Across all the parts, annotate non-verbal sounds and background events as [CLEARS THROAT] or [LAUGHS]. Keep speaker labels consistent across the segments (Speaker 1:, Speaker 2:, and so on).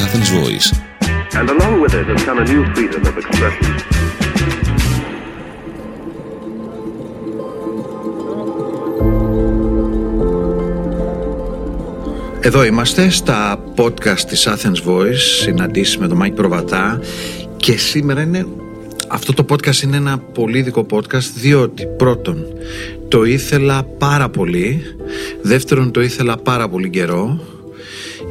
Speaker 1: της Athens Voice.
Speaker 2: And along with it has come a new freedom of expression.
Speaker 3: Εδώ είμαστε στα podcast της Athens Voice, συναντήσεις με τον Μάκη Προβατά και σήμερα είναι, αυτό το podcast είναι ένα πολύ ειδικό podcast διότι πρώτον το ήθελα πάρα πολύ, δεύτερον το ήθελα πάρα πολύ καιρό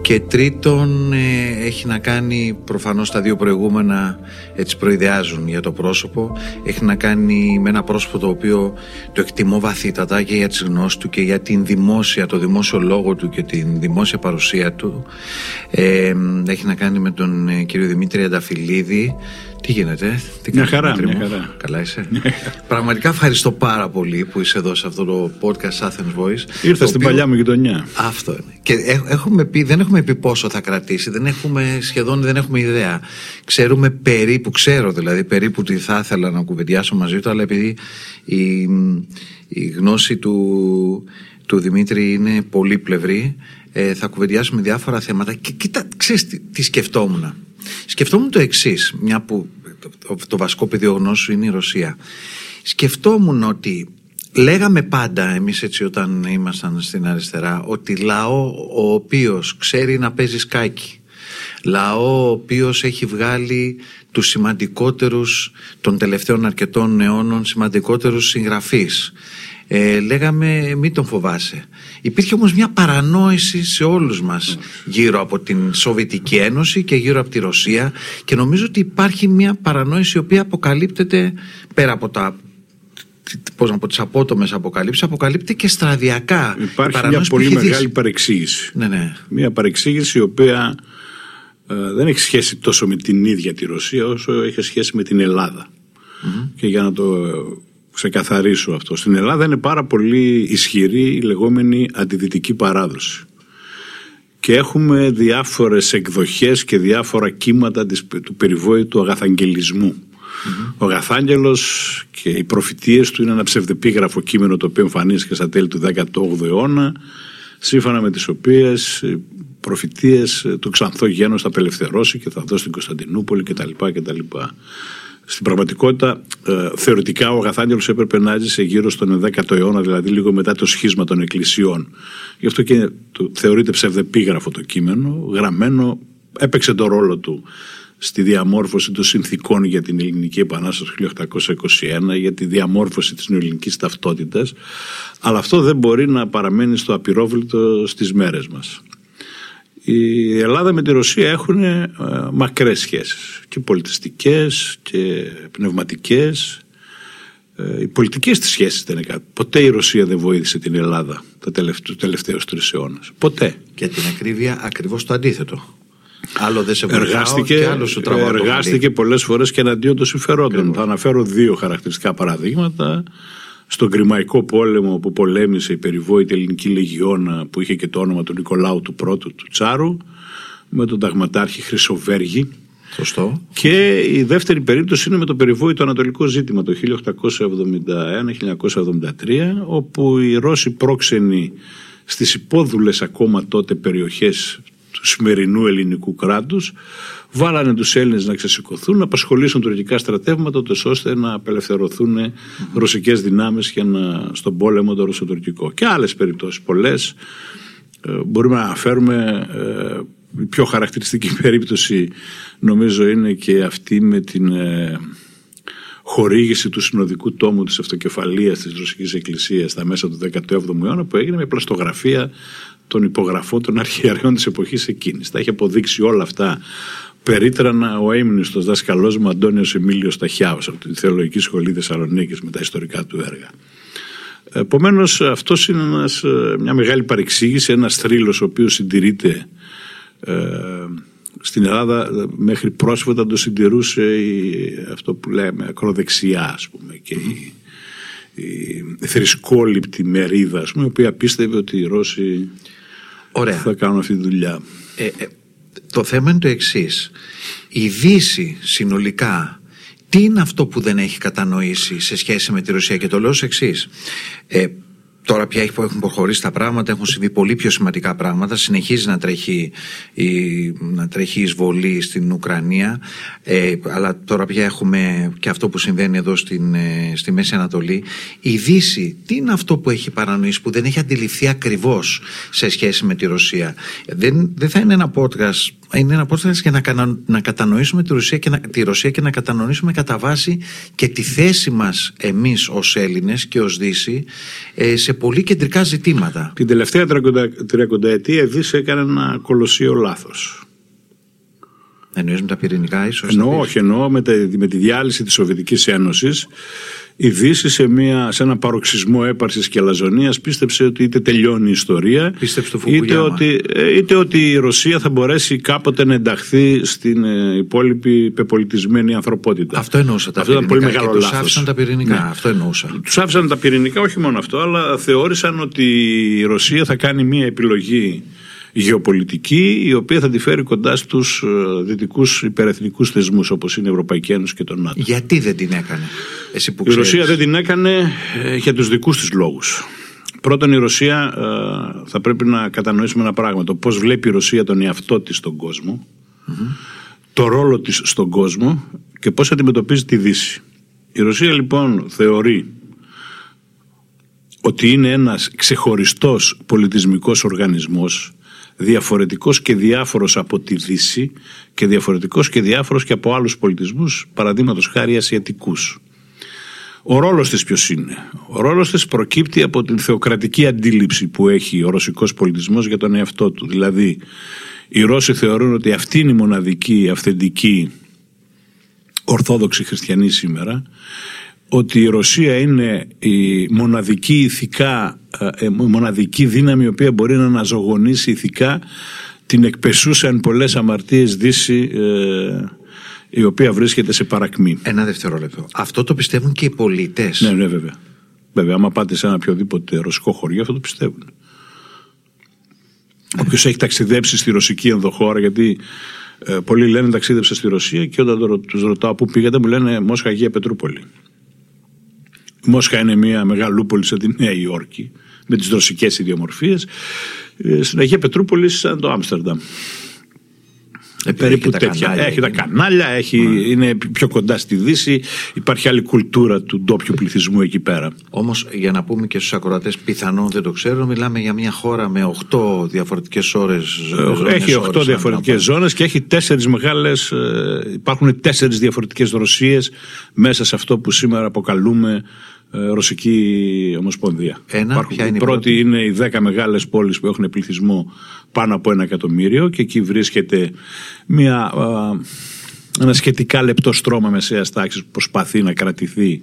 Speaker 3: και τρίτον ε, έχει να κάνει προφανώς τα δύο προηγούμενα έτσι προειδεάζουν για το πρόσωπο. Έχει να κάνει με ένα πρόσωπο το οποίο το εκτιμώ βαθύτατα και για τις γνώσεις του και για την δημόσια, το δημόσιο λόγο του και την δημόσια παρουσία του. Ε, έχει να κάνει με τον ε, κύριο Δημήτρη Ανταφυλίδη τι γίνεται, τι
Speaker 4: Μια
Speaker 3: κάνεις,
Speaker 4: χαρά,
Speaker 3: Δημήτρη
Speaker 4: μια
Speaker 3: μου;
Speaker 4: χαρά.
Speaker 3: Καλά είσαι; Πραγματικά ευχαριστώ πάρα πολύ που είσαι εδώ σε αυτό το podcast Athens Voice.
Speaker 4: Ήρθα
Speaker 3: το
Speaker 4: στην
Speaker 3: οποίο-
Speaker 4: παλιά μου γειτονιά.
Speaker 3: αυτό είναι. Και έχ- έχουμε πει, δεν έχουμε πει πόσο θα κρατήσει, δεν έχουμε, σχεδόν δεν έχουμε ιδέα. Ξέρουμε περίπου, ξέρω δηλαδή περίπου τι θα ήθελα να κουβεντιάσω μαζί του, αλλά επειδή η, η γνώση του, του Δημήτρη είναι πολύπλευρη, ε, θα κουβεντιάσουμε διάφορα θέματα. Και κοίτα, ξέρεις τι, τι σκεφτόμουν. Σκεφτόμουν το εξής, μια που το, το βασικό πεδίο γνώσου είναι η Ρωσία. Σκεφτόμουν ότι Λέγαμε πάντα εμείς έτσι όταν ήμασταν στην αριστερά ότι λαό ο οποίος ξέρει να παίζει σκάκι λαό ο οποίος έχει βγάλει τους σημαντικότερους των τελευταίων αρκετών αιώνων σημαντικότερους συγγραφείς ε, λέγαμε μην τον φοβάσαι υπήρχε όμως μια παρανόηση σε όλους μας γύρω από την Σοβιετική Ένωση και γύρω από τη Ρωσία και νομίζω ότι υπάρχει μια παρανόηση η οποία αποκαλύπτεται πέρα από τα πώς να πω, τις απότομες αποκαλύψεις αποκαλύπτει και σταδιακά Η
Speaker 4: Υπάρχει μια
Speaker 3: παρανόηση που
Speaker 4: πολύ
Speaker 3: έχει δεις.
Speaker 4: μεγάλη παρεξήγηση.
Speaker 3: ναι, ναι.
Speaker 4: Μια παρεξήγηση η οποία ε, δεν έχει σχέση τόσο με την ίδια τη Ρωσία όσο έχει σχέση με την ελλαδα Και για να το ε, ξεκαθαρίσω αυτό. Στην Ελλάδα είναι πάρα πολύ ισχυρή η λεγόμενη αντιδυτική παράδοση. Και έχουμε διάφορες εκδοχές και διάφορα κύματα της, του περιβόητου αγαθαγγελισμού. Ο Αγαθάγγελος και οι προφητείες του είναι ένα ψευδεπίγραφο κείμενο το οποίο εμφανίστηκε στα τέλη του 18ου αιώνα σύμφωνα με τις οποίες οι προφητείες ε, το ξανθό γένος θα απελευθερώσει και θα δώσει την Κωνσταντινούπολη κτλ. κτλ. Στην πραγματικότητα, ε, θεωρητικά ο Αγαθάγγελος έπρεπε να έζησε γύρω στον 10ο αιώνα, δηλαδή λίγο μετά το σχίσμα των εκκλησιών. Γι' αυτό και το, θεωρείται ψευδεπίγραφο το κείμενο, γραμμένο, έπαιξε το ρόλο του στη διαμόρφωση των συνθήκων για την Ελληνική Επανάσταση του 1821, για τη διαμόρφωση της νεοελληνικής ταυτότητας, αλλά αυτό δεν μπορεί να παραμένει στο απειρόβλητο στις μέρες μας. Η Ελλάδα με τη Ρωσία έχουν ε, μακρές σχέσεις και πολιτιστικές και πνευματικές. Ε, οι πολιτικές της σχέσεις δεν είναι κάτι. Ποτέ η Ρωσία δεν βοήθησε την Ελλάδα τα τελευταίους, τελευταίους τρεις αιώνες. Ποτέ.
Speaker 3: Για την ακρίβεια ακριβώς το αντίθετο. Άλλο δεν σε βοηθάω
Speaker 4: Εργάστηκε,
Speaker 3: και άλλο σου τραβάω το
Speaker 4: εργάστηκε
Speaker 3: μαλλί.
Speaker 4: πολλές φορές και εναντίον των συμφερόντων. Θα αναφέρω δύο χαρακτηριστικά παραδείγματα. Στον Κρημαϊκό πόλεμο που πολέμησε η περιβόητη ελληνική λεγιώνα που είχε και το όνομα του Νικολάου του Πρώτου του Τσάρου με τον ταγματάρχη Χρυσοβέργη
Speaker 3: Σωστό.
Speaker 4: και η δεύτερη περίπτωση είναι με το περιβόητο ανατολικό ζήτημα το 1871-1973 όπου οι Ρώσοι πρόξενοι στις υπόδουλες ακόμα τότε περιοχές του σημερινού ελληνικού κράτους βάλανε τους Έλληνες να ξεσηκωθούν, να απασχολήσουν τουρκικά στρατεύματα ούτως ώστε να απελευθερωθούν ρωσικές δυνάμεις για να, στον πόλεμο το ρωσοτουρκικό. Και άλλες περιπτώσεις πολλές. Ε, μπορούμε να αναφέρουμε ε, η πιο χαρακτηριστική [LAUGHS] περίπτωση νομίζω είναι και αυτή με την ε, χορήγηση του συνοδικού τόμου της αυτοκεφαλίας της Ρωσικής Εκκλησίας στα μέσα του 17ου αιώνα που έγινε με πλαστογραφία των υπογραφών των αρχιερέων της εποχής εκείνης. Τα έχει αποδείξει όλα αυτά περίτρανα ο έμνηστος δάσκαλός μου Αντώνιος Εμίλιος Ταχιάος από τη Θεολογική Σχολή Θεσσαλονίκης με τα ιστορικά του έργα. Επομένως, αυτός είναι ένας, ε, μια μεγάλη παρεξήγηση, ένας θρύλος ο οποίος συντηρείται ε, στην Ελλάδα ε, μέχρι πρόσφατα το συντηρούσε η, αυτό που λέμε ακροδεξιά ας πούμε και η, η θρησκόληπτη μερίδα ας πούμε, η οποία πίστευε ότι οι Ρώσοι
Speaker 3: Ωραία.
Speaker 4: θα κάνουν αυτή τη δουλειά.
Speaker 3: Ε, ε, το θέμα είναι το εξής. Η Δύση συνολικά τι είναι αυτό που δεν έχει κατανοήσει σε σχέση με τη Ρωσία; Και το λέω ως εξής. Ε, Τώρα πια έχουν προχωρήσει τα πράγματα, έχουν συμβεί πολύ πιο σημαντικά πράγματα. Συνεχίζει να τρέχει η, να τρέχει η εισβολή στην Ουκρανία. Ε, αλλά τώρα πια έχουμε και αυτό που συμβαίνει εδώ στην, ε, στη Μέση Ανατολή. Η Δύση, τι είναι αυτό που έχει παρανοήσει, που δεν έχει αντιληφθεί ακριβώς σε σχέση με τη Ρωσία; Δεν, δεν θα είναι ένα podcast είναι ένα podcast για να, κατα, να κατανοήσουμε τη Ρωσία, και να, τη Ρωσία και να κατανοήσουμε κατά βάση και τη θέση μας εμείς ως Έλληνες και ως Δύση ε, σε πολύ κεντρικά ζητήματα.
Speaker 4: Την τελευταία τριακονταετία η Δύση έκανε ένα κολοσσίο λάθος.
Speaker 3: Εννοείς με τα πυρηνικά ίσως.
Speaker 4: Εννοώ, όχι εννοώ με, με τη διάλυση της Σοβιετικής Ένωσης η Δύση σε, μια, σε ένα παροξισμό έπαρσης και αλαζονίας πίστεψε ότι είτε τελειώνει η ιστορία είτε ότι, ε, είτε ότι η Ρωσία θα μπορέσει κάποτε να ενταχθεί στην ε, υπόλοιπη πεπολιτισμένη ανθρωπότητα.
Speaker 3: Αυτό εννοούσα τα αυτό πυρηνικά. Ήταν πολύ μεγάλο τους άφησαν τα πυρηνικά. Ναι. Αυτό εννοούσα.
Speaker 4: Τους άφησαν τα πυρηνικά όχι μόνο αυτό αλλά θεώρησαν ότι η Ρωσία θα κάνει μια επιλογή γεωπολιτική η οποία θα τη φέρει κοντά στους ε, δυτικούς υπερεθνικούς θεσμούς όπως είναι η Ευρωπαϊκή Ένωση και το ΝΑΤΟ.
Speaker 3: Γιατί δεν την έκανε, εσύ που
Speaker 4: Η Ρωσία δεν την έκανε ε, για τους δικούς της λόγους. Πρώτον η Ρωσία ε, θα πρέπει να κατανοήσουμε ένα πράγμα. Το πώς βλέπει η Ρωσία τον εαυτό της στον κοσμο το ρόλο της στον κόσμο και πώς αντιμετωπίζει τη Δύση. Η Ρωσία λοιπόν θεωρεί ότι είναι ένας ξεχωριστός πολιτισμικός οργανισμός διαφορετικός και διάφορος από τη Δύση και διαφορετικός και διάφορος και από άλλους πολιτισμούς, παραδείγματος χάρη ασιατικούς. Ο ρόλος της ποιος είναι; Ο ρόλος της προκύπτει από την θεοκρατική αντίληψη που έχει ο ρωσικός πολιτισμός για τον εαυτό του. Δηλαδή, οι Ρώσοι θεωρούν ότι αυτή είναι η μοναδική, αυθεντική, ορθόδοξη χριστιανή σήμερα ότι η Ρωσία είναι η μοναδική ηθικά, ε, η μοναδική δύναμη η οποία μπορεί να αναζωογονήσει ηθικά την εκπεσούσαν πολλές αμαρτίες Δύση ε, η οποία βρίσκεται σε παρακμή.
Speaker 3: Ένα δευτερόλεπτο. Αυτό το πιστεύουν και οι πολίτες;
Speaker 4: Ναι, ναι, βέβαια. Βέβαια, άμα πάτε σε ένα οποιοδήποτε ρωσικό χωριό, αυτό το πιστεύουν. Όποιος έχει ταξιδέψει στη ρωσική ενδοχώρα, γιατί ε, πολλοί λένε ταξίδεψα στη Ρωσία και όταν τους ρωτάω πού πήγατε, μου λένε Μόσχα Αγία Πετρούπολη. Η Μόσχα είναι μια μεγαλούπολη σαν τη Νέα Υόρκη με τις δροσικές ιδιομορφίες. Ε, στην Αγία Πετρούπολη σαν το Άμστερνταμ. Ε, περίπου έχει τέτοια. Τα έχει τα κανάλια, έχει, ναι. είναι πιο κοντά στη Δύση. Υπάρχει άλλη κουλτούρα του ντόπιου πληθυσμού εκεί πέρα.
Speaker 3: Όμως, για να πούμε και στους ακροατές, πιθανόν δεν το ξέρω, μιλάμε για μια χώρα με 8 διαφορετικές ώρες.
Speaker 4: Έχει 8 διαφορετικές ζώνες και έχει 4 μεγάλες. Υπάρχουν 4 διαφορετικές Ρωσίε μέσα σε αυτό που σήμερα αποκαλούμε ε, Ρωσική Ομοσπονδία.
Speaker 3: Ένα, Υπάρχουν, ποια είναι
Speaker 4: η πρώτη, είναι οι 10 μεγάλες πόλεις που έχουν πληθυσμό πάνω από ένα εκατομμύριο και εκεί βρίσκεται μια, ένα σχετικά λεπτό στρώμα μεσαίας τάξης που προσπαθεί να κρατηθεί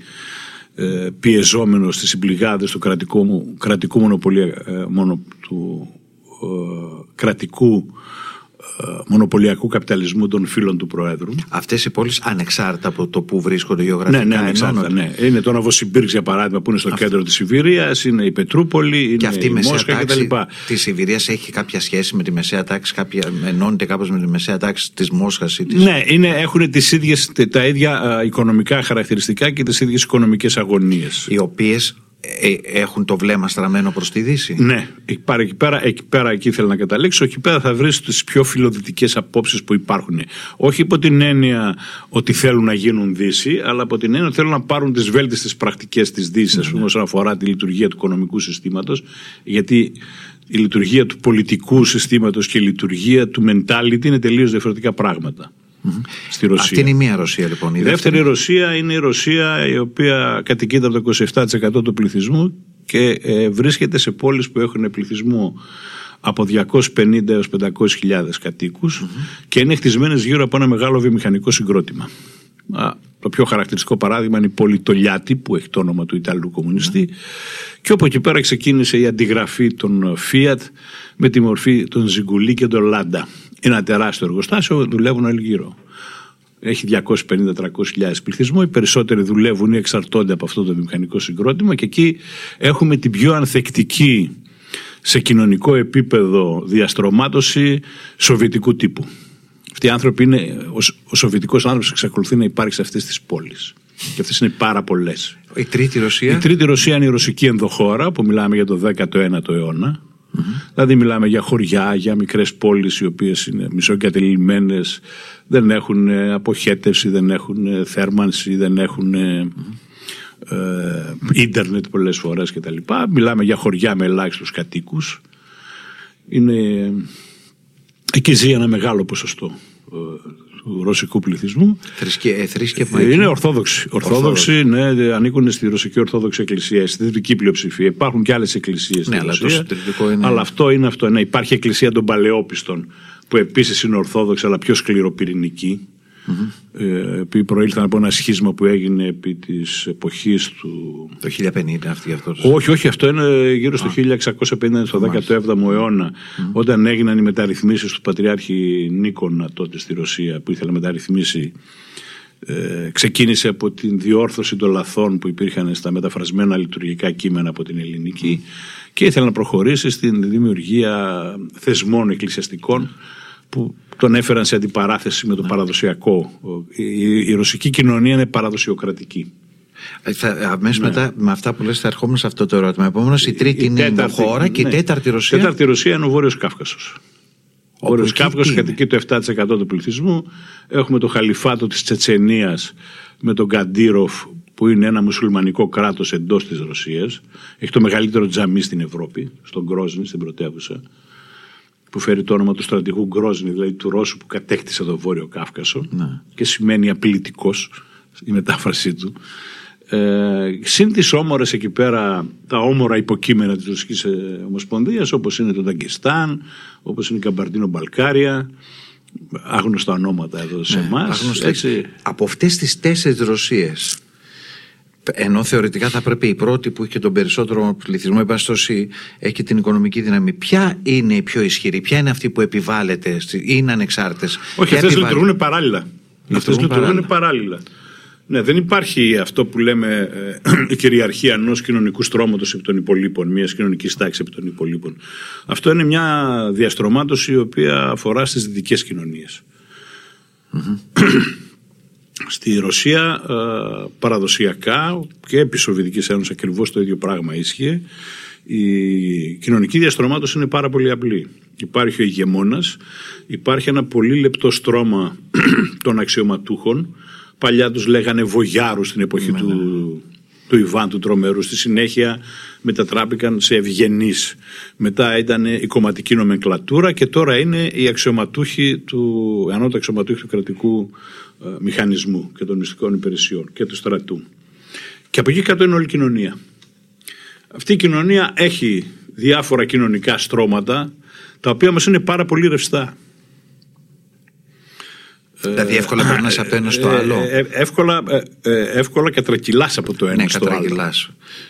Speaker 4: ε, πιεζόμενος στις συμπληγάδες του κρατικού, κρατικού μονοπολία, ε, μόνο, του κρατικού ε, μονοπωλιακού καπιταλισμού των φίλων του Προέδρου.
Speaker 3: Αυτές οι πόλεις ανεξάρτητα από το που βρίσκονται γεωγραφικά.
Speaker 4: Ναι, ναι, ανεξάρτητα. Ναι. Είναι το Νοβοσυμπίρξ για παράδειγμα που είναι στο Αυτό. κέντρο της Σιβηρίας, είναι η Πετρούπολη, είναι και αυτή η, η Μόσχα κτλ.
Speaker 3: Της Σιβηρίας έχει κάποια σχέση με τη μεσαία τάξη, κάποια, ενώνεται κάπως με τη μεσαία τάξη της Μόσχας ή τη.
Speaker 4: Ναι, είναι, έχουν τις ίδιες, τα ίδια οικονομικά χαρακτηριστικά και τις ίδιες οικονομικές αγωνίες.
Speaker 3: Οι οποίες ε, έχουν το βλέμμα στραμμένο προς τη Δύση;
Speaker 4: Ναι, εκεί πέρα, εκεί πέρα, εκεί πέρα εκεί θέλω να καταλήξω. Εκεί πέρα θα βρεις τις πιο φιλοδυτικές απόψεις που υπάρχουν. Όχι υπό την έννοια ότι θέλουν να γίνουν Δύση, αλλά από την έννοια ότι θέλουν να πάρουν τις βέλτιστες πρακτικές της Δύσης, ναι, ναι. όσον αφορά τη λειτουργία του οικονομικού συστήματος, γιατί η λειτουργία του πολιτικού συστήματος και η λειτουργία του mentality είναι τελείως διαφορετικά πράγματα. Στη Ρωσία.
Speaker 3: Αυτή είναι η μία Ρωσία λοιπόν.
Speaker 4: Η, δεύτερη Ρωσία είναι η Ρωσία η οποία κατοικείται από το 27% του πληθυσμού και ε, βρίσκεται σε πόλεις που έχουν πληθυσμό από 250 έως 500 χιλιάδες κατοικους και είναι χτισμένες γύρω από ένα μεγάλο βιομηχανικό συγκρότημα. Το πιο χαρακτηριστικό παράδειγμα είναι η πόλη Τολιάτη που έχει το όνομα του Ιταλού κομμουνιστή και όπου εκεί πέρα ξεκίνησε η αντιγραφή των Fiat με τη μορφή των Ζιγκουλί και των Λάντα. Είναι ένα τεράστιο εργοστάσιο, δουλεύουν όλοι γύρω. Έχει 250-300 χιλιάδες πληθυσμό, οι περισσότεροι δουλεύουν ή εξαρτώνται από αυτό το βιομηχανικό συγκρότημα και εκεί έχουμε την πιο ανθεκτική σε κοινωνικό επίπεδο διαστρωμάτωση σοβιετικού τύπου. Αυτοί οι άνθρωποι είναι, ο, ο σοβιετικός άνθρωπος εξακολουθεί να υπάρχει σε αυτές τις πόλεις. Και αυτές είναι πάρα πολλές.
Speaker 3: Η τρίτη Ρωσία;
Speaker 4: Η τρίτη Ρωσία είναι η ρωσική ενδοχώρα που μιλάμε για το 19ο αιώνα. Δηλαδή μιλάμε για χωριά, για μικρές πόλεις οι οποίες είναι μισοεγκατελειμμένες, δεν έχουν ε, αποχέτευση, δεν έχουν ε, θέρμανση, δεν έχουν ε, ίντερνετ πολλές φορές κτλ. Μιλάμε για χωριά με ελάχιστους κατοίκους. Είναι... Εκεί ζει ένα μεγάλο ποσοστό του ρωσικού πληθυσμού.
Speaker 3: Θρησκε, θρήσκευμα
Speaker 4: είναι Ορθόδοξοι. Ορθόδοξοι, ναι, ανήκουν στη Ρωσική Ορθόδοξη Εκκλησία, στη δυτική πλειοψηφία. Υπάρχουν και άλλες εκκλησίες
Speaker 3: ναι, αλλά
Speaker 4: Ρωσία.
Speaker 3: Το είναι...
Speaker 4: Αλλά αυτό είναι αυτό. Ναι, υπάρχει εκκλησία των Παλαιόπιστων, που επίσης είναι Ορθόδοξη, αλλά πιο σκληροπυρηνική. Mm-hmm. Ε, που προήλθαν από ένα σχίσμα που έγινε επί της εποχής του...
Speaker 3: Το 1050 αυτή αυτό.
Speaker 4: Όχι, όχι, αυτό είναι γύρω στο ah. 1650, στο 17ο αιώνα, mm-hmm. όταν έγιναν οι μεταρρυθμίσεις του Πατριάρχη Νίκονα τότε στη Ρωσία, που ήθελε να μεταρρυθμίσει ε, ξεκίνησε από την διόρθωση των λαθών που υπήρχαν στα μεταφρασμένα λειτουργικά κείμενα από την ελληνική και ήθελε να προχωρήσει στην δημιουργία θεσμών εκκλησιαστικών που τον έφεραν σε αντιπαράθεση με το ναι. παραδοσιακό. Η, η, ρωσική κοινωνία είναι παραδοσιοκρατική.
Speaker 3: Ε, Αμέσως ναι. μετά με αυτά που λες θα ερχόμουν σε αυτό το ερώτημα. Επομένως, η τρίτη η είναι η χώρα και η ναι. τέταρτη Ρωσία.
Speaker 4: Η τέταρτη Ρωσία είναι ο Βόρειος Κάφκασος. Ο Βόρειος Κάφκασος κατοικεί το 7% του πληθυσμού. Έχουμε το χαλιφάτο της Τσετσενίας με τον Καντήροφ που είναι ένα μουσουλμανικό κράτος εντός της Ρωσίας. Έχει το μεγαλύτερο τζαμί στην Ευρώπη, στον Κρόσνη, στην πρωτεύουσα που φέρει το όνομα του στρατηγού Γκρόζνη, δηλαδή του Ρώσου που κατέκτησε το Βόρειο Κάφκασο
Speaker 3: ναι.
Speaker 4: και σημαίνει απειλητικός η μετάφρασή του. Ε, συν τις όμορες εκεί πέρα τα όμορα υποκείμενα της Ρωσικής ε, Ομοσπονδίας όπως είναι το Ταγκιστάν, όπως είναι η Καμπαρτίνο Μπαλκάρια άγνωστα ονόματα εδώ σε ναι, εμάς.
Speaker 3: Από αυτές τις τέσσερις Ρωσίες ενώ θεωρητικά θα πρέπει η πρώτη που έχει και τον περισσότερο πληθυσμό, η έχει την οικονομική δύναμη. Ποια είναι η πιο ισχυρή, ποια είναι αυτή που επιβάλλεται, είναι ανεξάρτητες;
Speaker 4: Όχι, αυτές λειτουργούν παράλληλα. Αυτές λειτουργούν παράλληλα. Ναι, δεν υπάρχει αυτό που λέμε ε, [CLEARS THROAT] η κυριαρχία ενός κοινωνικού στρώματος επί των υπολείπων, μιας κοινωνικής τάξης επί των υπολείπων. Αυτό είναι μια διαστρωμάτωση η οποία αφορά στις δυτικές κοινωνίες. [CLEARS THROAT] Στη Ρωσία ε, παραδοσιακά και επί Σοβιετικής Ένωσης ακριβώς το ίδιο πράγμα ίσχυε. Η κοινωνική διαστρωμάτωση είναι πάρα πολύ απλή. Υπάρχει ο ηγεμόνας, υπάρχει ένα πολύ λεπτό στρώμα [CLEARS THROAT] των αξιωματούχων. Παλιά τους λέγανε βογιάρους στην εποχή ναι, του, ναι. του Ιβάν του Τρομερού. Στη συνέχεια μετατράπηκαν σε ευγενείς. Μετά ήταν η κομματική νομενκλατούρα και τώρα είναι οι αξιωματούχοι του, ανώτατοι αξιωματούχοι του κρατικού ε, μηχανισμού και των μυστικών υπηρεσιών και του στρατού. Και από εκεί κάτω είναι όλη η κοινωνία. Αυτή η κοινωνία έχει διάφορα κοινωνικά στρώματα τα οποία μας είναι πάρα πολύ ρευστά.
Speaker 3: Δηλαδή εύκολα ε, περνά από το ένα στο ε, άλλο.
Speaker 4: εύκολα, εύκολα κατρακυλά από το ένα
Speaker 3: ναι,
Speaker 4: στο άλλο.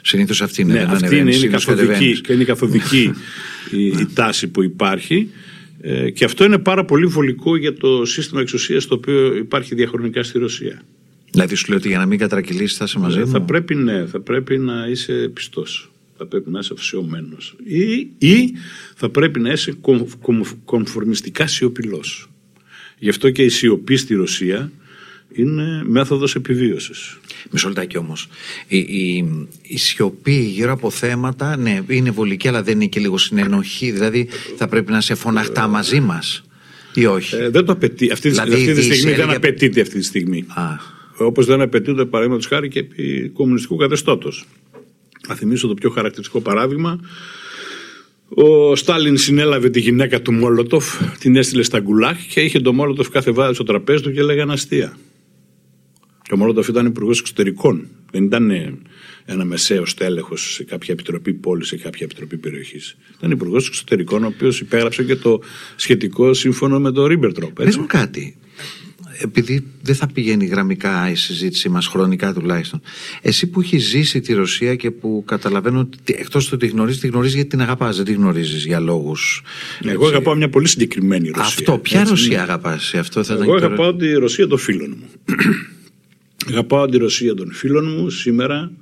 Speaker 3: Συνήθως αυτή είναι.
Speaker 4: Ναι, αυτή είναι, είναι καθοδική, και είναι καθοδική η, η τάση που υπάρχει. Ε, και αυτό είναι πάρα πολύ βολικό για το σύστημα εξουσίας το οποίο υπάρχει διαχρονικά στη Ρωσία.
Speaker 3: Δηλαδή σου λέω ότι για να μην κατρακυλήσεις θα είσαι μαζί ε, μου;
Speaker 4: Θα πρέπει, ναι, θα πρέπει να είσαι πιστός. Θα πρέπει να είσαι αφησιωμένος. Ή, ή θα πρέπει να είσαι κομφορμιστικά σιωπηλός. Γι' αυτό και η σιωπή στη Ρωσία είναι μέθοδος επιβίωσης.
Speaker 3: Μισό λεπτάκι όμως. Η, η, η, σιωπή γύρω από θέματα, ναι, είναι βολική, αλλά δεν είναι και λίγο συνενοχή. Δηλαδή θα πρέπει να σε φωναχτά μαζί μας ή όχι;
Speaker 4: Ε, δεν το απαιτεί. Αυτή, δηλαδή, αυτή τη στιγμή δεν απαιτείται αυτή τη στιγμή. Όπως δεν απαιτείται παραδείγματος χάρη και επί κομμουνιστικού καθεστώτος. Θα θυμίσω το πιο χαρακτηριστικό παράδειγμα. Ο Στάλιν συνέλαβε τη γυναίκα του Μόλοτοφ, την έστειλε στα γκουλάχ και είχε τον Μόλοτοφ κάθε βράδυ στο τραπέζι του και έλεγαν αστεία. Και ο Μολότοφ ήταν υπουργός εξωτερικών. Δεν ήταν ένα μεσαίος τέλεχο σε κάποια επιτροπή πόλης, σε κάποια επιτροπή περιοχής. Ήταν υπουργός εξωτερικών, ο οποίος υπέγραψε και το σχετικό σύμφωνο με το Ρίμπερτροπ.
Speaker 3: Πες μου κάτι. Επειδή δεν θα πηγαίνει γραμμικά η συζήτησή μας, χρονικά τουλάχιστον. Εσύ που έχεις ζήσει τη Ρωσία και που καταλαβαίνω ότι εκτός του ότι γνωρίζεις, τη γνωρίζεις γιατί την αγαπάς, δεν τη γνωρίζεις για λόγους.
Speaker 4: Εγώ αγαπάω μια πολύ συγκεκριμένη Ρωσία.
Speaker 3: Αυτό, ποια έτσι, Ρωσία αγαπάς, αυτό θα
Speaker 4: Εγώ αγαπάω τη Ρωσία των φίλων μου. [CLEARS THROAT] Αγαπάω τη Ρωσία των φίλων μου σήμερα.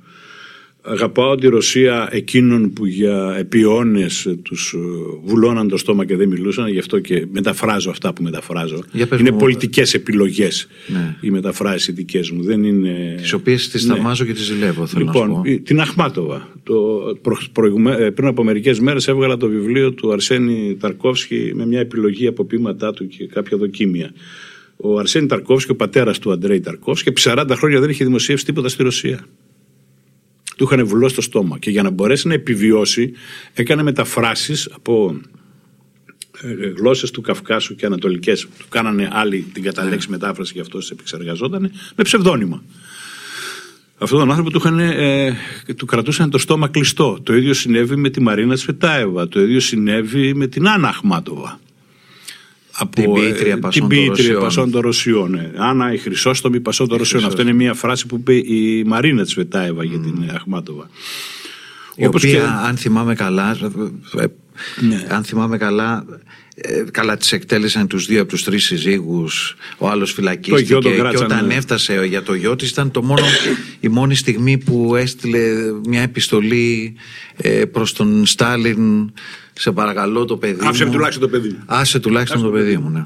Speaker 4: Αγαπάω τη Ρωσία εκείνων που για επιώνες τους ε, βουλώναν το στόμα και δεν μιλούσαν, γι' αυτό και μεταφράζω αυτά που μεταφράζω.
Speaker 3: Για πες
Speaker 4: είναι
Speaker 3: μου,
Speaker 4: πολιτικές επιλογές
Speaker 3: Ναι.
Speaker 4: οι μεταφράσεις οι δικές μου. Δεν είναι...
Speaker 3: τις οποίες τις
Speaker 4: Ναι.
Speaker 3: θαυμάζω και τις ζηλεύω, θέλω να σου
Speaker 4: Λοιπόν,
Speaker 3: πω.
Speaker 4: η- την Αχμάτοβα. Το, προ, προηγουμέ- ε, πριν από μερικές μέρες έβγαλα το βιβλίο του Αρσένη Ταρκόφσκι με μια επιλογή από ποίηματά του και κάποια δοκίμια. Ο Αρσένη Ταρκόφσκι, ο πατέρας του Αντρέη Ταρκόφσκι, επί 40 χρόνια δεν είχε δημοσιεύσει τίποτα στη Ρωσία. Του είχαν βουλώσει το στόμα και για να μπορέσει να επιβιώσει έκανε μεταφράσεις από ε, γλώσσες του Καυκάσου και ανατολικές. Του κάνανε άλλοι την καταλέξη μετάφραση και αυτός επεξεργαζόταν με ψευδόνυμα. Αυτόν τον άνθρωπο του, είχαν, ε, του κρατούσαν το στόμα κλειστό. Το ίδιο συνέβη με τη Μαρίνα Σφετάεβα. Το ίδιο συνέβη με την Άννα Αχμάτοβα. Από,
Speaker 3: Την ποιήτρια
Speaker 4: ε,
Speaker 3: Πασών
Speaker 4: την
Speaker 3: των
Speaker 4: ποιήτρια
Speaker 3: Ρωσιών.
Speaker 4: Πασών των Ρωσιών. ε. Άννα η Χρυσόστομη Πασών των Ρωσιών. Αυτό
Speaker 3: Χρυσόστομη.
Speaker 4: είναι μια φράση που είπε η Μαρίνα Τσβετάεβα για την ε, Αχμάτοβα.
Speaker 3: Η
Speaker 4: Όπως
Speaker 3: οποία,
Speaker 4: και-
Speaker 3: αν θυμάμαι καλά, ε,
Speaker 4: Ναι.
Speaker 3: αν θυμάμαι καλά, ε, καλά τις εκτέλεσαν τους δύο από τους τρεις συζύγους, ο άλλος
Speaker 4: Το
Speaker 3: φυλακίστηκε
Speaker 4: γιο τον
Speaker 3: και
Speaker 4: κράτησαν,
Speaker 3: όταν
Speaker 4: ναι.
Speaker 3: έφτασε για το γιο της ήταν το μόνο, η μόνη στιγμή που έστειλε μια επιστολή ε, προς τον Στάλιν σε παρακαλώ το παιδί
Speaker 4: Άφησε
Speaker 3: μου.
Speaker 4: τουλάχιστον το παιδί μου.
Speaker 3: Άσε τουλάχιστον το παιδί μου, ναι.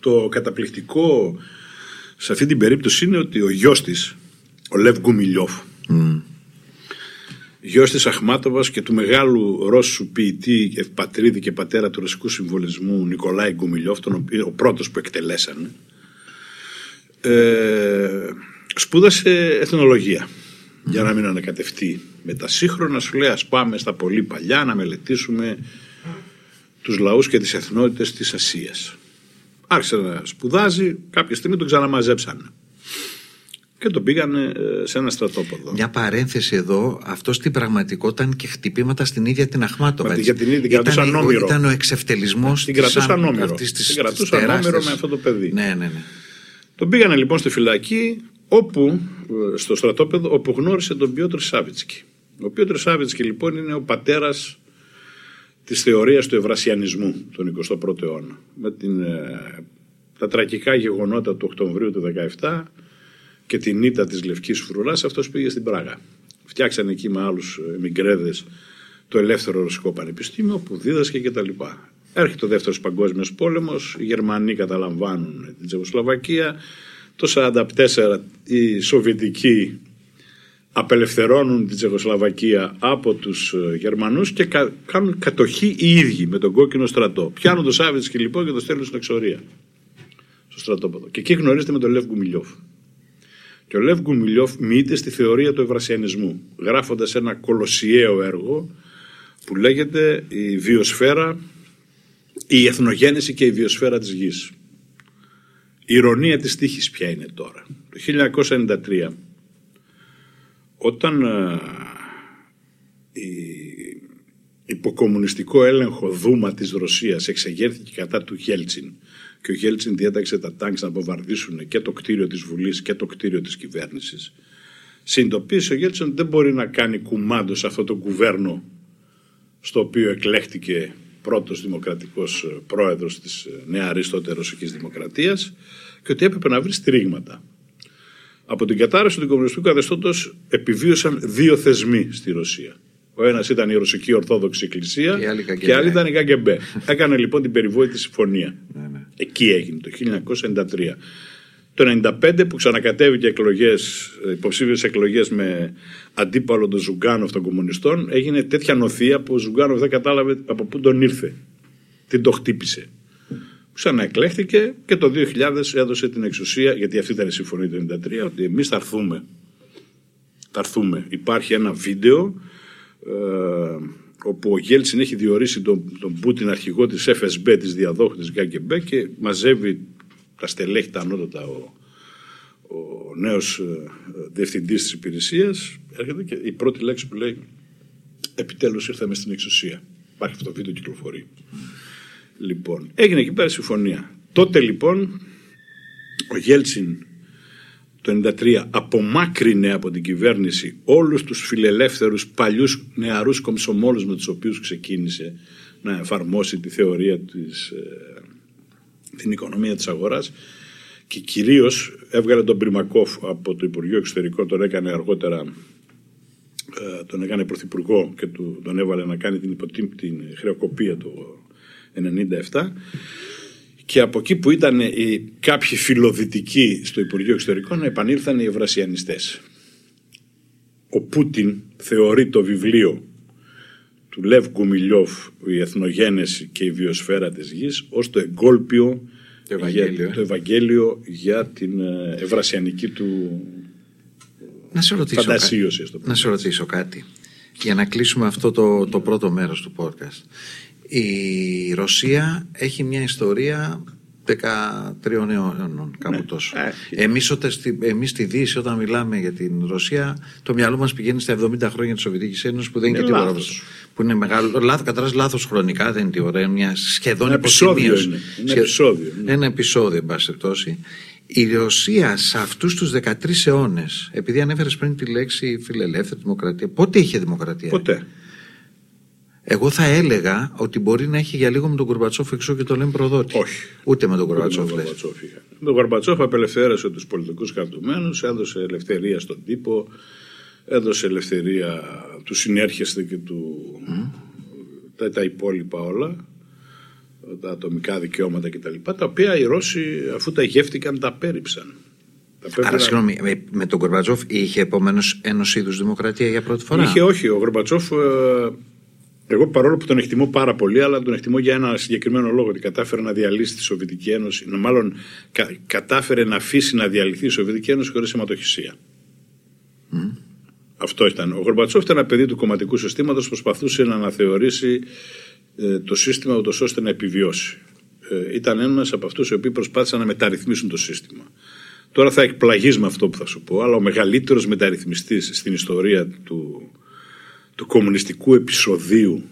Speaker 4: Το καταπληκτικό σε αυτή την περίπτωση είναι ότι ο γιος της, ο Λεύ Γκουμιλιόφ, γιος της Αχμάτοβας και του μεγάλου Ρώσου ποιητή, ευπατρίδη και πατέρα του ρωσικού συμβολισμού Νικολάη Γκουμιλιόφ, τον οποίο, ο πρώτος που εκτελέσανε, ε, σπούδασε εθνολογία για να μην ανακατευτεί με τα σύγχρονα σου λέει ας πάμε στα πολύ παλιά να μελετήσουμε τους λαούς και τις εθνότητες της Ασίας άρχισε να σπουδάζει κάποια στιγμή τον ξαναμαζέψανε και τον πήγανε ε, σε ένα στρατόπεδο
Speaker 3: Μια παρένθεση εδώ, αυτός στην πραγματικότητα ήταν και χτυπήματα στην ίδια την Αχμάτοβα.
Speaker 4: Μα,
Speaker 3: έτσι.
Speaker 4: για την ίδια, την
Speaker 3: ήταν,
Speaker 4: κρατούσαν όμηρο.
Speaker 3: ήταν ο εξευτελισμός
Speaker 4: Την κρατούσαν όμηρο. Την κρατούσαν όμηρο με αυτό το παιδί.
Speaker 3: Ναι, ναι, ναι.
Speaker 4: Τον πήγανε λοιπόν στη φυλακή όπου, ε, στο στρατόπεδο όπου γνώρισε τον Πιότρ Σάβιτσκι. Ο Πιότρ Σάβιτσκι λοιπόν είναι ο πατέρας της θεωρίας του ευρασιανισμού τον 21ο αιώνα. Με την, ε, τα τραγικά γεγονότα του Οκτωβρίου του 17 και την ήττα της Λευκής Φρουράς αυτός πήγε στην Πράγα. Φτιάξανε εκεί με άλλους ε, μικρέδες το ελεύθερο ρωσικό πανεπιστήμιο που δίδασκε κτλ. Έρχεται ο δεύτερος παγκόσμιος πόλεμος, οι Γερμανοί καταλαμβάνουν την Τσεχοσλοβακία, το 1944 οι Σοβιετικοί απελευθερώνουν την Τσεχοσλαβακία από τους ε, Γερμανούς και κα- κάνουν κατοχή οι ίδιοι με τον κόκκινο στρατό. Πιάνουν το Σάβιτσκι λοιπόν και το στέλνουν στην εξορία, στο στρατόπεδο. Και εκεί γνωρίζετε με τον Λεύ Γκουμιλιόφ. Και ο Λεύ Γκουμιλιόφ μοιείται στη θεωρία του ευρασιανισμού, γράφοντας ένα κολοσιαίο έργο που λέγεται η βιοσφαίρα, η εθνογέννηση και η βιοσφαίρα της γης. Η ηρωνία της τύχης ποια είναι τώρα; Το 1993 όταν α, η- υποκομμουνιστικό έλεγχο δούμα της Ρωσίας εξεγέρθηκε κατά του Γέλτσιν και ο Γέλτσιν διέταξε τα τάγκς να βομβαρδίσουν και το κτίριο της Βουλής και το κτίριο της κυβέρνησης συνειδητοποίησε ο Γέλτσιν ότι δεν μπορεί να κάνει κουμάντο σε αυτό το κουβέρνο στο οποίο εκλέχτηκε πρώτος δημοκρατικός ε, πρόεδρος της ε, νεαρής τότε ρωσικής δημοκρατίας και ότι έπρεπε να βρει στηρίγματα. Από την κατάρρευση του κομμουνιστικού καθεστώτος επιβίωσαν δύο θεσμοί στη Ρωσία. Ο ένας ήταν η Ρωσική Ορθόδοξη Εκκλησία
Speaker 3: Και η άλλη
Speaker 4: και η άλλη
Speaker 3: KGB.
Speaker 4: ήταν η Κα Γκε Μπε. Έκανε λοιπόν την περιβόητη συμφωνία.
Speaker 3: Ναι, ναι.
Speaker 4: Εκεί έγινε το 1993. Το 1995 που ξανακατέβηκε εκλογές, υποψήφιες εκλογές με αντίπαλο τον Ζιουγκάνοφ των κομμουνιστών έγινε τέτοια νοθεία που ο Ζιουγκάνοφ δεν κατάλαβε από πού τον ήρθε. Τι το χτύπησε. Ξαναεκλέχθηκε και το 2000 έδωσε την εξουσία, γιατί αυτή ήταν η συμφωνία του 1993, ότι εμείς θα έρθουμε. Θα έρθουμε. Υπάρχει ένα βίντεο ε, όπου ο Γέλτσιν έχει διορίσει τον, τον Πούτιν αρχηγό της FSB, της διαδόχου της ΓΚΜ και μαζεύει τα στελέχη τα ανώτατα ο, ο νέος ε, διευθυντής της υπηρεσίας έρχεται και η πρώτη λέξη που λέει επιτέλους ήρθαμε στην εξουσία. Υπάρχει αυτό το βίντεο κυκλοφορεί. Λοιπόν, έγινε εκεί πέρα συμφωνία. Τότε λοιπόν ο Γέλτσιν το 1993 απομάκρυνε από την κυβέρνηση όλους τους φιλελεύθερους παλιούς νεαρούς κομψομόλους με τους οποίους ξεκίνησε να εφαρμόσει τη θεωρία της, ε, την οικονομία της αγοράς και κυρίως έβγαλε τον Πριμακόφ από το Υπουργείο Εξωτερικών, τον έκανε αργότερα ε, τον έκανε πρωθυπουργό και του, τον έβαλε να κάνει την, υποτίμ, την χρεοκοπία το 1997 και από εκεί που ήταν οι, κάποιοι φιλοδυτικοί στο Υπουργείο Εξωτερικών επανήλθαν οι ευρασιανιστές. Ο Πούτιν θεωρεί το βιβλίο του Λεύ Γκουμιλιόφ «Η Εθνογένεση και η Βιοσφαίρα της Γης» ως το εγκόλπιο
Speaker 3: Το Ευαγγέλιο,
Speaker 4: για,
Speaker 3: ε.
Speaker 4: το Ευαγγέλιο για την ε, ευρασιανική του
Speaker 3: Να σε ρωτήσω,
Speaker 4: φαντασίωση.
Speaker 3: κα-
Speaker 4: ας το πούμε.
Speaker 3: να σε ρωτήσω κάτι. Για να κλείσουμε αυτό το, το πρώτο μέρος του podcast. Η Ρωσία έχει μια ιστορία 13 αιώνων, κάπου
Speaker 4: Ναι,
Speaker 3: τόσο.
Speaker 4: έχει.
Speaker 3: Εμείς, όταν στη, εμείς στη Δύση, όταν μιλάμε για την Ρωσία, το μυαλό μας πηγαίνει στα 70 χρόνια της Σοβιετικής Ένωσης, που δεν είναι,
Speaker 4: Είναι
Speaker 3: και τίποτα.
Speaker 4: λάθος.
Speaker 3: Που είναι μεγάλο. Λάθος, καταρχάς λάθος χρονικά, δεν είναι τίποτα. Είναι μια σχεδόν
Speaker 4: Ένα επεισόδιο
Speaker 3: υποσημείωση.
Speaker 4: είναι. Ένα
Speaker 3: Σχε-
Speaker 4: επεισόδιο, ναι.
Speaker 3: Ένα επεισόδιο, εν πάση περιπτώσει. Η Ρωσία σε αυτούς τους 13 αιώνες, επειδή ανέφερες πριν τη λέξη φιλελεύθερη δημοκρατία, πότε είχε δημοκρατία;
Speaker 4: Ποτέ.
Speaker 3: Εγώ θα έλεγα ότι μπορεί να έχει για λίγο με τον Κουρμπατσόφ εξώ και το λέμε προδότη.
Speaker 4: Όχι.
Speaker 3: Ούτε με τον
Speaker 4: Με
Speaker 3: Κουρμπατσόφ
Speaker 4: τον
Speaker 3: λες.
Speaker 4: Γορμπατσόφ είχαν. Ο Γορμπατσόφ απελευθέρωσε τους πολιτικούς κρατουμένους, έδωσε ελευθερία στον τύπο, έδωσε ελευθερία του συνέρχεστε και του τα, τα υπόλοιπα όλα, τα ατομικά δικαιώματα κτλ. Τα οποία οι Ρώσοι αφού τα γεύτηκαν τα πέριψαν. Τα πρέπει
Speaker 3: Άρα,
Speaker 4: να-
Speaker 3: συγγνώμη, με, με τον Κουρμπατσόφ είχε επομένως ενό είδους δημοκρατία για πρώτη φορά;
Speaker 4: Είχε όχι. Ο Γορμπατσόφ, ε, εγώ παρόλο που τον εκτιμώ πάρα πολύ, αλλά τον εκτιμώ για ένα συγκεκριμένο λόγο. Ότι κατάφερε να διαλύσει τη Σοβιετική Ένωση. να- Μάλλον κα- κατάφερε να αφήσει να διαλυθεί η Σοβιετική Ένωση χωρίς αιματοχυσία. Αυτό ήταν. Ο Γορμπατσόφ ήταν ένα παιδί του κομματικού συστήματος, προσπαθούσε να αναθεωρήσει ε, το σύστημα ούτως ώστε να επιβιώσει. Ε, ήταν ένας από αυτούς οι οποίοι προσπάθησαν να μεταρρυθμίσουν το σύστημα. Τώρα θα εκπλαγείς με αυτό που θα σου πω, αλλά ο μεγαλύτερος μεταρρυθμιστής στην ιστορία του, του κομμουνιστικού επεισοδίου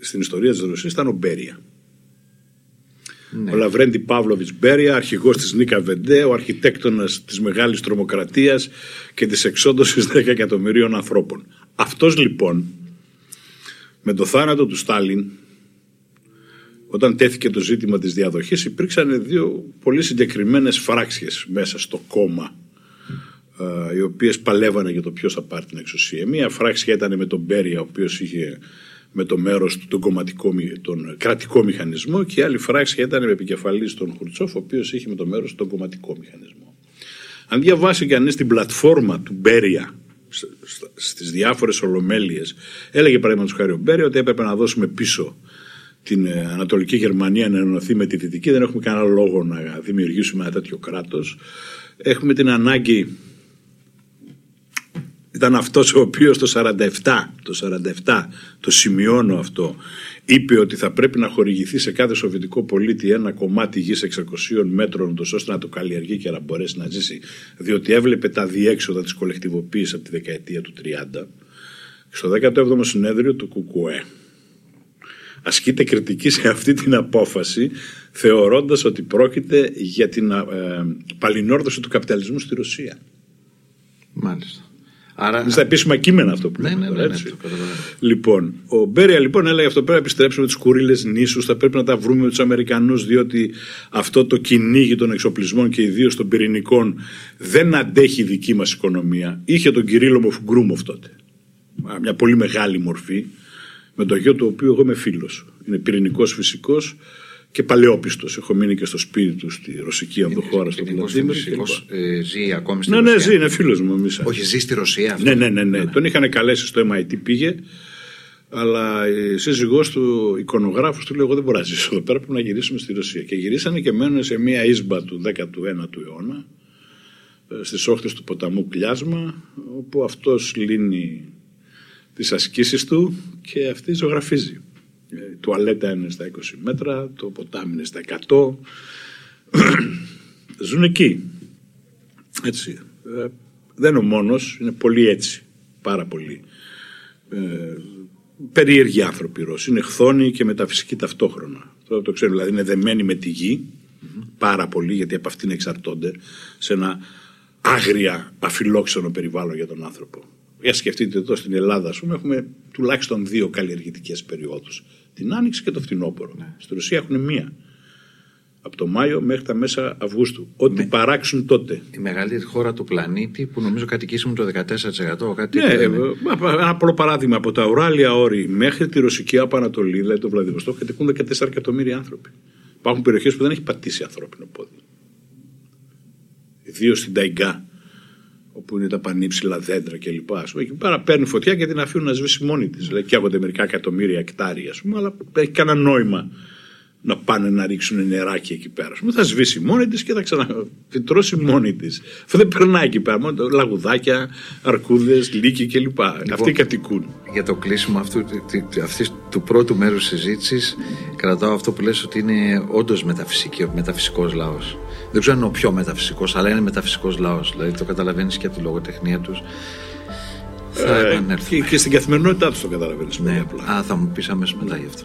Speaker 4: ε, στην ιστορία της Ρωσίας ήταν ο Μπέρια.
Speaker 3: Ναι.
Speaker 4: Ο Λαβρέντι Παύλοβιτς Μπέρια, αρχηγός της Νίκα Βεντέ, ο αρχιτέκτονας της μεγάλης τρομοκρατίας και της εξόντωσης [LAUGHS] 10 εκατομμυρίων ανθρώπων. Αυτός λοιπόν, με το θάνατο του Στάλιν, όταν τέθηκε το ζήτημα της διαδοχής, υπήρξαν δύο πολύ συγκεκριμένες φράξεις μέσα στο κόμμα ε, οι οποίες παλεύανε για το ποιος θα πάρει την εξουσία. Μία φράξη ήταν με τον Μπέρια, ο οποίος είχε με το μέρος του τον, κομματικό, μη- τον κρατικό μηχανισμό και η άλλη φράξη ήταν με επικεφαλής τον Χουρτσόφ, ο οποίος είχε με το μέρος του τον κομματικό μηχανισμό. Αν διαβάσει κανείς την πλατφόρμα του Μπέρια σ- σ- στις διάφορες ολομέλειες, έλεγε παραδείγματος χάρη ο Μπέρια ότι έπρεπε να δώσουμε πίσω την ε, Ανατολική Γερμανία να ενωθεί με τη Δυτική. Δεν έχουμε κανένα λόγο να δημιουργήσουμε ένα τέτοιο κράτος. Έχουμε την ανάγκη ήταν αυτός ο οποίος το 47, το 47, το σημειώνω αυτό, είπε ότι θα πρέπει να χορηγηθεί σε κάθε σοβιετικό πολίτη ένα κομμάτι γης 600 μέτρων ούτως ώστε να το καλλιεργεί και να μπορέσει να ζήσει διότι έβλεπε τα διέξοδα της κολεκτιβοποίησης από τη δεκαετία του 30 στο 17ο συνέδριο του ΚΚΟΕ ασκείται κριτική σε αυτή την απόφαση θεωρώντας ότι πρόκειται για την ε, παλινόρδωση του καπιταλισμού στη Ρωσία.
Speaker 3: Μάλιστα. Άρα.
Speaker 4: Είναι στα επίσημα κείμενα αυτό που
Speaker 3: Ναι,
Speaker 4: λέμε
Speaker 3: ναι,
Speaker 4: τώρα,
Speaker 3: ναι, ναι,
Speaker 4: έτσι.
Speaker 3: το καταλαβαίνω.
Speaker 4: Λοιπόν, ο Μπέρια λοιπόν έλεγε αυτό πρέπει να επιστρέψουμε τι κουρίλες νήσους, θα πρέπει να τα βρούμε με τους Αμερικανούς, διότι αυτό το κυνήγι των εξοπλισμών και ιδίως των πυρηνικών δεν αντέχει η δική μας οικονομία. Είχε τον Κυρίλο Γκρούμοφ τότε. Α, Μια πολύ μεγάλη μορφή, με το γιο του οποίου εγώ είμαι φίλος. Είναι πυρηνικός φυσικός και παλαιόπιστος. Έχω μείνει και στο σπίτι του στη ρωσική ενδοχώρα, στο
Speaker 3: Ποινικός
Speaker 4: Βλαντίμιρ.
Speaker 3: φυσικός, ε, ζει ακόμη στη
Speaker 4: Ναι, ναι,
Speaker 3: Ρωσία.
Speaker 4: ζει, είναι φίλος μου. εμείς.
Speaker 3: Όχι, ζει στη Ρωσία. αυτό.
Speaker 4: Ναι, ναι, ναι, ναι. Τον είχαν καλέσει στο MIT, πήγε. Αλλά η σύζυγός του, εικονογράφος του λέει: Εγώ δεν μπορώ να ζήσω εδώ πέρα, πρέπει να γυρίσουμε στη Ρωσία. Και γυρίσανε και μένουν σε μια ίσμπα του 19ου αιώνα, ε, στις όχθες του ποταμού Κλιάσμα, όπου αυτός λύνει τις ασκήσεις του και αυτή ζωγραφίζει. Ε, Η τουαλέτα είναι στα 20 μέτρα, το ποτάμι είναι στα 100. [CLEARS THROAT] Ζουν εκεί. Έτσι. Ε, δεν είναι ο μόνος, είναι πολύ έτσι. Πάρα πολύ. Ε, περίεργοι άνθρωποι οι Ρώσοι. Είναι χθόνοι και μεταφυσικοί ταυτόχρονα. Τώρα το ξέρω, δηλαδή είναι δεμένοι με τη γη πάρα πολύ, γιατί από αυτήν εξαρτώνται σε ένα άγρια αφιλόξενο περιβάλλον για τον άνθρωπο. Για σκεφτείτε εδώ στην Ελλάδα, ας πούμε, έχουμε τουλάχιστον δύο καλλιεργητικές περιόδους. Την Άνοιξη και το φθινόπωρο. Στη Ρωσία έχουν μία. Από το Μάιο μέχρι τα μέσα Αυγούστου. Ό,τι
Speaker 3: Με-
Speaker 4: παράξουν τότε.
Speaker 3: Η μεγαλύτερη χώρα του πλανήτη που νομίζω κατοικήσιμο το 14%. Κάτι
Speaker 4: Ναι,
Speaker 3: τέτοιο
Speaker 4: ε,
Speaker 3: είναι.
Speaker 4: μα- ένα απλό παράδειγμα. Από τα Ουράλια όρη μέχρι τη Ρωσική Απανατολή, δηλαδή το Βλαδιβοστόκ, κατοικούν 14 εκατομμύρια άνθρωποι. Υπάρχουν περιοχές που δεν έχει πατήσει ανθρώπινο πόδι. Ιδίως στην Ταϊγκά, όπου είναι τα πανύψηλα δέντρα κλπ. Ας πούμε, Εκεί πέρα παίρνει φωτιά και την αφήνουν να σβήσει μόνη της. Δηλαδή, καίγονται μερικά εκατομμύρια εκτάρια, ας πούμε, αλλά έχει κανένα νόημα να πάνε να ρίξουν νεράκι εκεί πέρα. Ας πούμε, θα σβήσει μόνη της και θα ξαναφυτρώσει μόνη της. Αυτό δεν περνάει εκεί πέρα. Μόνο λαγουδάκια, αρκούδες, λύκοι κλπ. Αυτοί κατοικούν.
Speaker 3: Για το κλείσιμο αυτού, τη- τη- αυτής του πρώτου μέρους συζήτησης, κρατάω αυτό που λες ότι είναι όντως μεταφυσικός λαός. Δεν ξέρω αν είναι ο πιο μεταφυσικός, αλλά είναι μεταφυσικός λαός. Δηλαδή το καταλαβαίνεις και από τη λογοτεχνία τους. Θα
Speaker 4: Ε,
Speaker 3: επανέλθουμε.
Speaker 4: και, και στην καθημερινότητά τους το καταλαβαίνεις πολύ
Speaker 3: Ναι,
Speaker 4: απλά.
Speaker 3: α, θα μου πεις αμέσως μετά γι' αυτό.